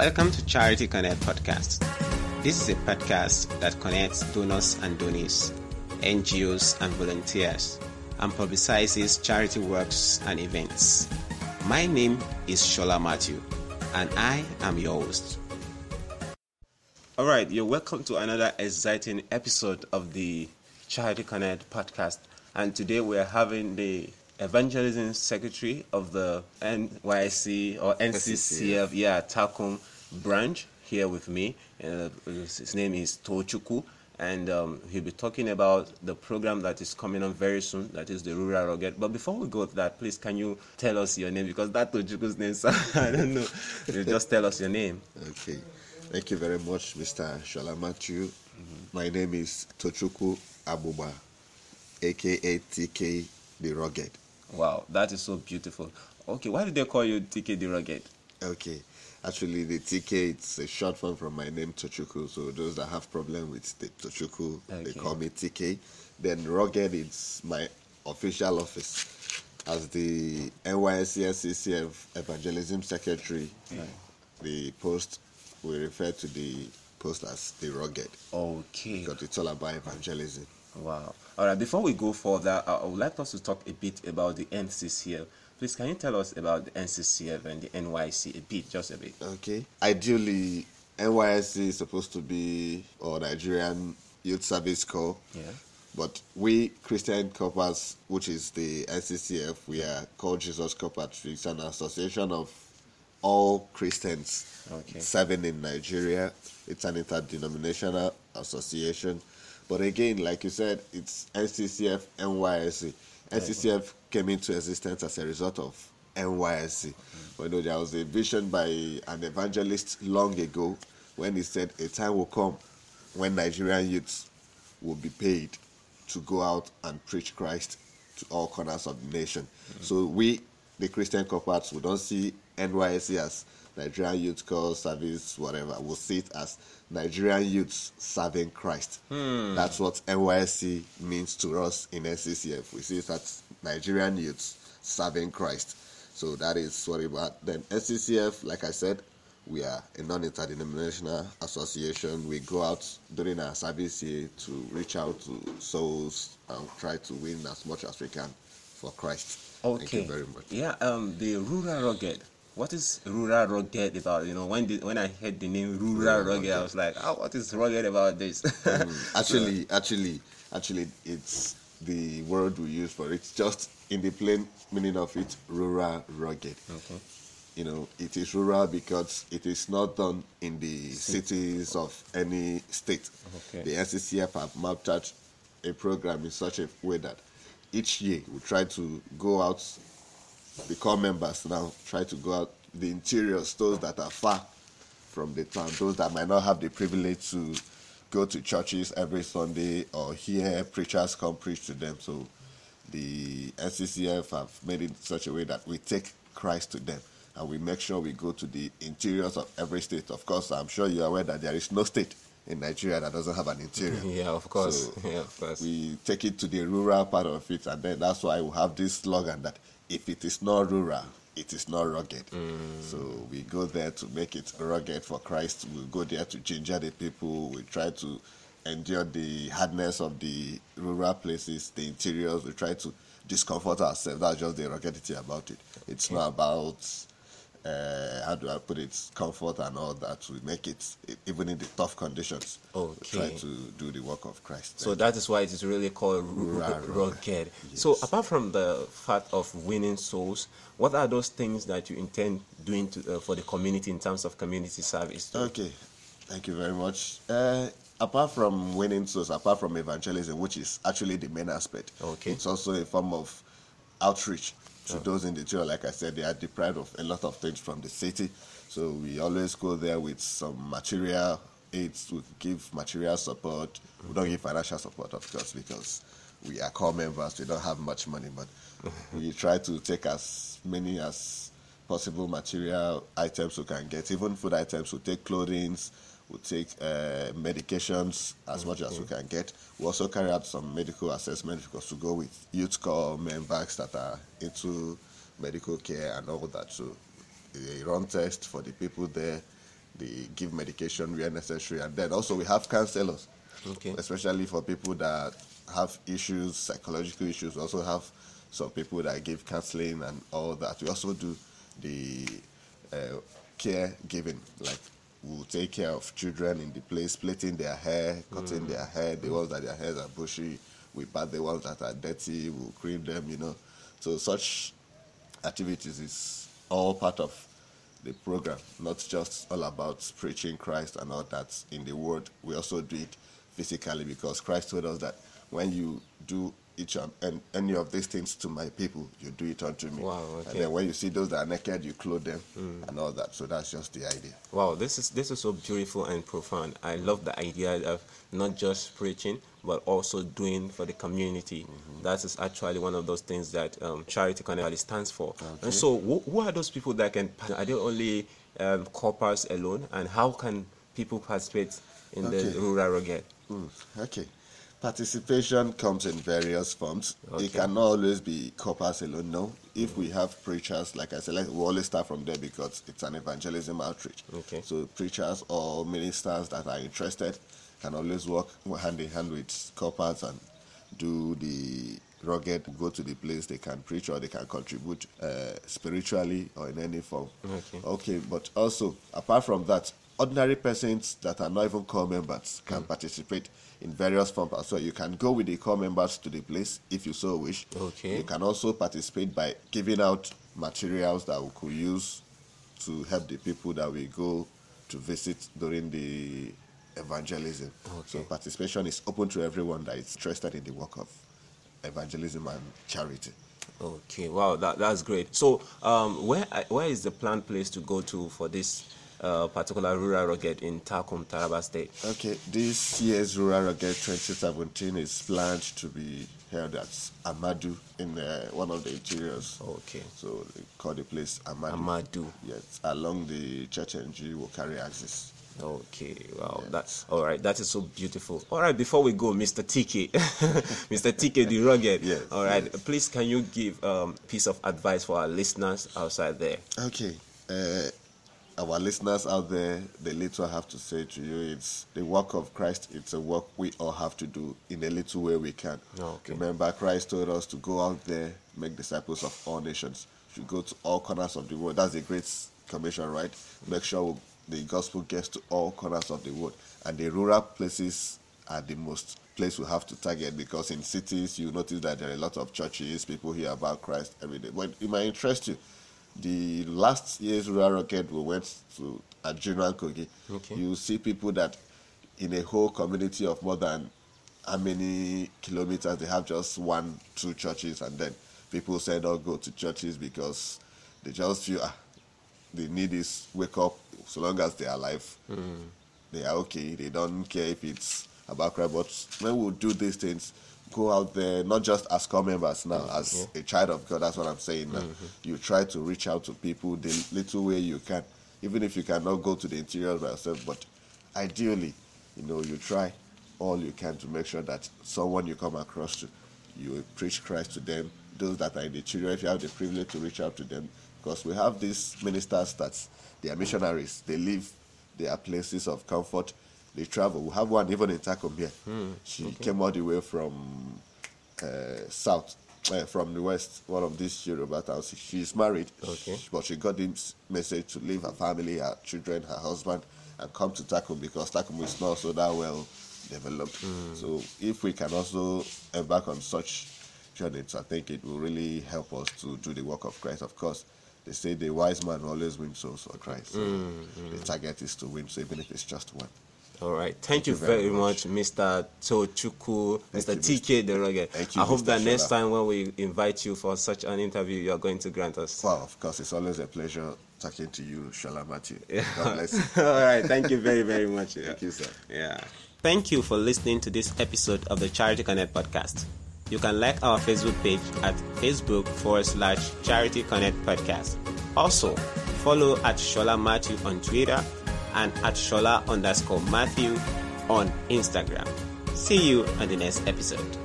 Welcome to Charity Connect Podcast. This is a podcast that connects donors and donors, NGOs and volunteers, and publicizes charity works and events. My name is Shola Matthew, and I am your host. All right, you're welcome to another exciting episode of the Charity Connect podcast. And today we're having the evangelism secretary of the NYC or NCCF, yeah, Takum branch here with me. Uh, his name is Tochukwu, and um, he'll be talking about the program that is coming on very soon. That is the Rural Rugged. But before we go to that, please can you tell us your name because that Tochukwu's name, so I don't know. You just tell us your name. Okay. Thank you very much, Mr. Shola Matthew. Mm-hmm. My name is Tochukwu Agbugba, aka TK the Rugged. Wow, that is so beautiful. Okay, why did they call you TK the Rugged? Okay, actually the TK it's a short form from my name Tochukwu. So those that have problem with the Tochukwu, okay. they call me TK. Then Rugged is my official office as the NYSC NCCF Evangelism Secretary. Right. The post we refer to the post as the Rugged. Okay. Because it's all about evangelism. Wow. All right. Before we go further, uh, I would like us to talk a bit about the NCCF. Please, can you tell us about the NCCF and the NYC a bit, just a bit? Okay. Ideally, NYC is supposed to be or Nigerian Youth Service Corps. Yeah. But we Christian Corpers, which is the NCCF, we are called Jesus Corpers. It's an association of all Christians okay. serving in Nigeria. It's an interdenominational association but again, like you said, it's NCCF NYSC. NCCF came into existence as a result of NYSC. Mm-hmm. You know, there was a vision by an evangelist long ago when he said a time will come when Nigerian youths will be paid to go out and preach Christ to all corners of the nation. Mm-hmm. So we, the Christian corpers, we don't see NYSC as Nigerian Youth Corps Service, whatever, will see it as Nigerian youths serving Christ. Hmm. That's what NYSC means to us in NCCF. We see it as Nigerian youths serving Christ. So that is what about. Then NCCF, like I said, we are a non-interdenominational association. We go out during our service here to reach out to souls and try to win as much as we can for Christ. Okay. Thank you very much. Yeah, um, the rural rugged what is rural rugged about? You know, when the, when I heard the name rural rugged, I was like, oh, what is rugged about this? mm, actually, actually, actually, it's the word we use for it. It's just in the plain meaning of it, rural rugged. Okay. You know, it is rural because it is not done in the cities of any state. Okay. The NCCF have mapped out a program in such a way that each year we try to go out the corps members now try to go out the interiors, those that are far from the town, those that might not have the privilege to go to churches every Sunday or hear preachers come preach to them. So the NCCF have made it such a way that we take Christ to them and we make sure we go to the interiors of every state. Of course, I'm sure you're aware that there is no state in Nigeria that doesn't have an interior. yeah, of course. So yeah, of course. We take it to the rural part of it, and then that's why we have this slogan that if it is not rural, it is not rugged. Mm. So we go there to make it rugged for Christ. We go there to ginger the people. We try to endure the hardness of the rural places, the interiors. We try to discomfort ourselves. That's just the ruggedity about it. It's okay. not about uh, how do I put it, comfort and all that. to make it even in the tough conditions. Okay. try to do the work of Christ. So that is why it is really called rugged. Yes. So apart from the fact of winning souls, what are those things that you intend doing to, uh, for the community in terms of community service? Okay, thank you very much. Uh, apart from winning souls, apart from evangelism, which is actually the main aspect, okay, it's also a form of outreach to oh. those in the jail. Like I said, they are deprived of a lot of things from the city. So we always go there with some material aids to give material support. Mm-hmm. We don't give financial support, of course, because we are corps members. We don't have much money, but we try to take as many as possible material items we can get. Even food items, we take clothing, we take uh, medications as much as we can get. We also carry out some medical assessment because we go with youth corps members that are into medical care and all that. So they run tests for the people there. they give medication where necessary, and then also we have counselors, Okay. especially for people that have issues, psychological issues. We also have some people that give counseling and all that. We also do the uh, care giving, like we'll take care of children in the place, splitting their hair, cutting their mm. hair, the ones that their hairs are bushy, we pat the ones that are dirty, we'll cream them, you know. So such activities is all part of the program, not just all about preaching Christ and all that in the word. We also do it physically because Christ told us that when you do each and, and any of these things to my people, you do it unto me. Wow, And then when you see those that are naked, you clothe them and all that. So that's just the idea. Wow, this is this is so beautiful and profound. I love the idea of not just preaching, but also doing for the community. That is actually one of those things that um, Charity Connect stands for. And so, who, who are those people that can? Are they only um, corpers alone? And how can people participate in Okay. the rural rugged? Mm, okay. Participation comes in various forms. Okay. It cannot always be corpers alone. No. If we have preachers, like I said, like, we always start from there because it's an evangelism outreach. Okay. So preachers or ministers that are interested can always work hand in hand with corpers and do the rugged, go to the place they can preach or they can contribute uh, spiritually or in any form. Okay. Okay, but also apart from that, ordinary persons that are not even corps members can participate in various forms as well. You can go with the corps members to the place if you so wish. Okay. You can also participate by giving out materials that we could use to help the people that we go to visit during the evangelism. Okay. So participation is open to everyone that is interested in the work of evangelism and charity. Okay, wow, that, that's great. So, um, where where is the planned place to go to for this uh, particular rural rugged in Takum, Taraba State? Okay, this year's Rural Rugged 2017 is planned to be held at Amadu in uh, one of the interiors. Okay. So they call the place Amadu. Amadu. Yes, along the Church NG Wukari axis. Okay, wow, that's all right. That is so beautiful. All right, before we go, Mr. TK, Mr. TK, the rugged. Yes, All right, please, can you give um, piece of advice for our listeners outside there? Okay, uh, our listeners out there, the little I have to say to you it's the work of Christ. It's a work we all have to do in a little way we can. Oh, okay. Remember, Christ told us to go out there, make disciples of all nations. Should go to all corners of the world. That's a great commission, right? Make sure the gospel gets to all corners of the world, and the rural places are the most place we have to target because in cities you notice that there are a lot of churches, people hear about Christ every day. But it might interest you. The last year's rural rocket we went to Junior Kogi, Okay. you see people that in a whole community of more than how many kilometers they have just one, two churches, and then people say don't go to churches because they just feel ah, the need is wake up so long as they are alive. They are okay. They don't care if it's about Christ. But when we do these things, go out there, not just as corps members now, as a child of God, that's what I'm saying now. Mm-hmm. You try to reach out to people the little way you can, even if you cannot go to the interior by yourself. But ideally, you know, you try all you can to make sure that someone you come across to, you preach Christ to them. Those that are in the interior, if you have the privilege to reach out to them, because we have these ministers that they are missionaries. They live their places of comfort. They travel. We have one even in Takum here. she came all the way from uh, south, uh, from the west, one of these Yoruba towns. She's married, Okay. but she got this message to leave her family, her children, her husband, and come to Takum because Takum is not so that well developed. So if we can also embark on such journeys, I think it will really help us to do the work of Christ. Of course, they say the wise man always wins souls for Christ. So the target is to win, so even if it's just one. All right. Thank, you, very, much, Mr. Tochukwu, Mr. you, TK the Thank you, I hope Mr. that next time when we invite you for such an interview, you are going to grant us. Well, of course, it's always a pleasure talking to you, Shola Matthew. God bless you. All right. Thank you very, very much. Yeah. Thank you, sir. Yeah. Thank you for listening to this episode of the Charity Connect podcast. You can like our Facebook page at Facebook forward slash Charity Connect podcast. Also, follow at Shola Matthew on Twitter and at Shola underscore Matthew on Instagram. See you on the next episode.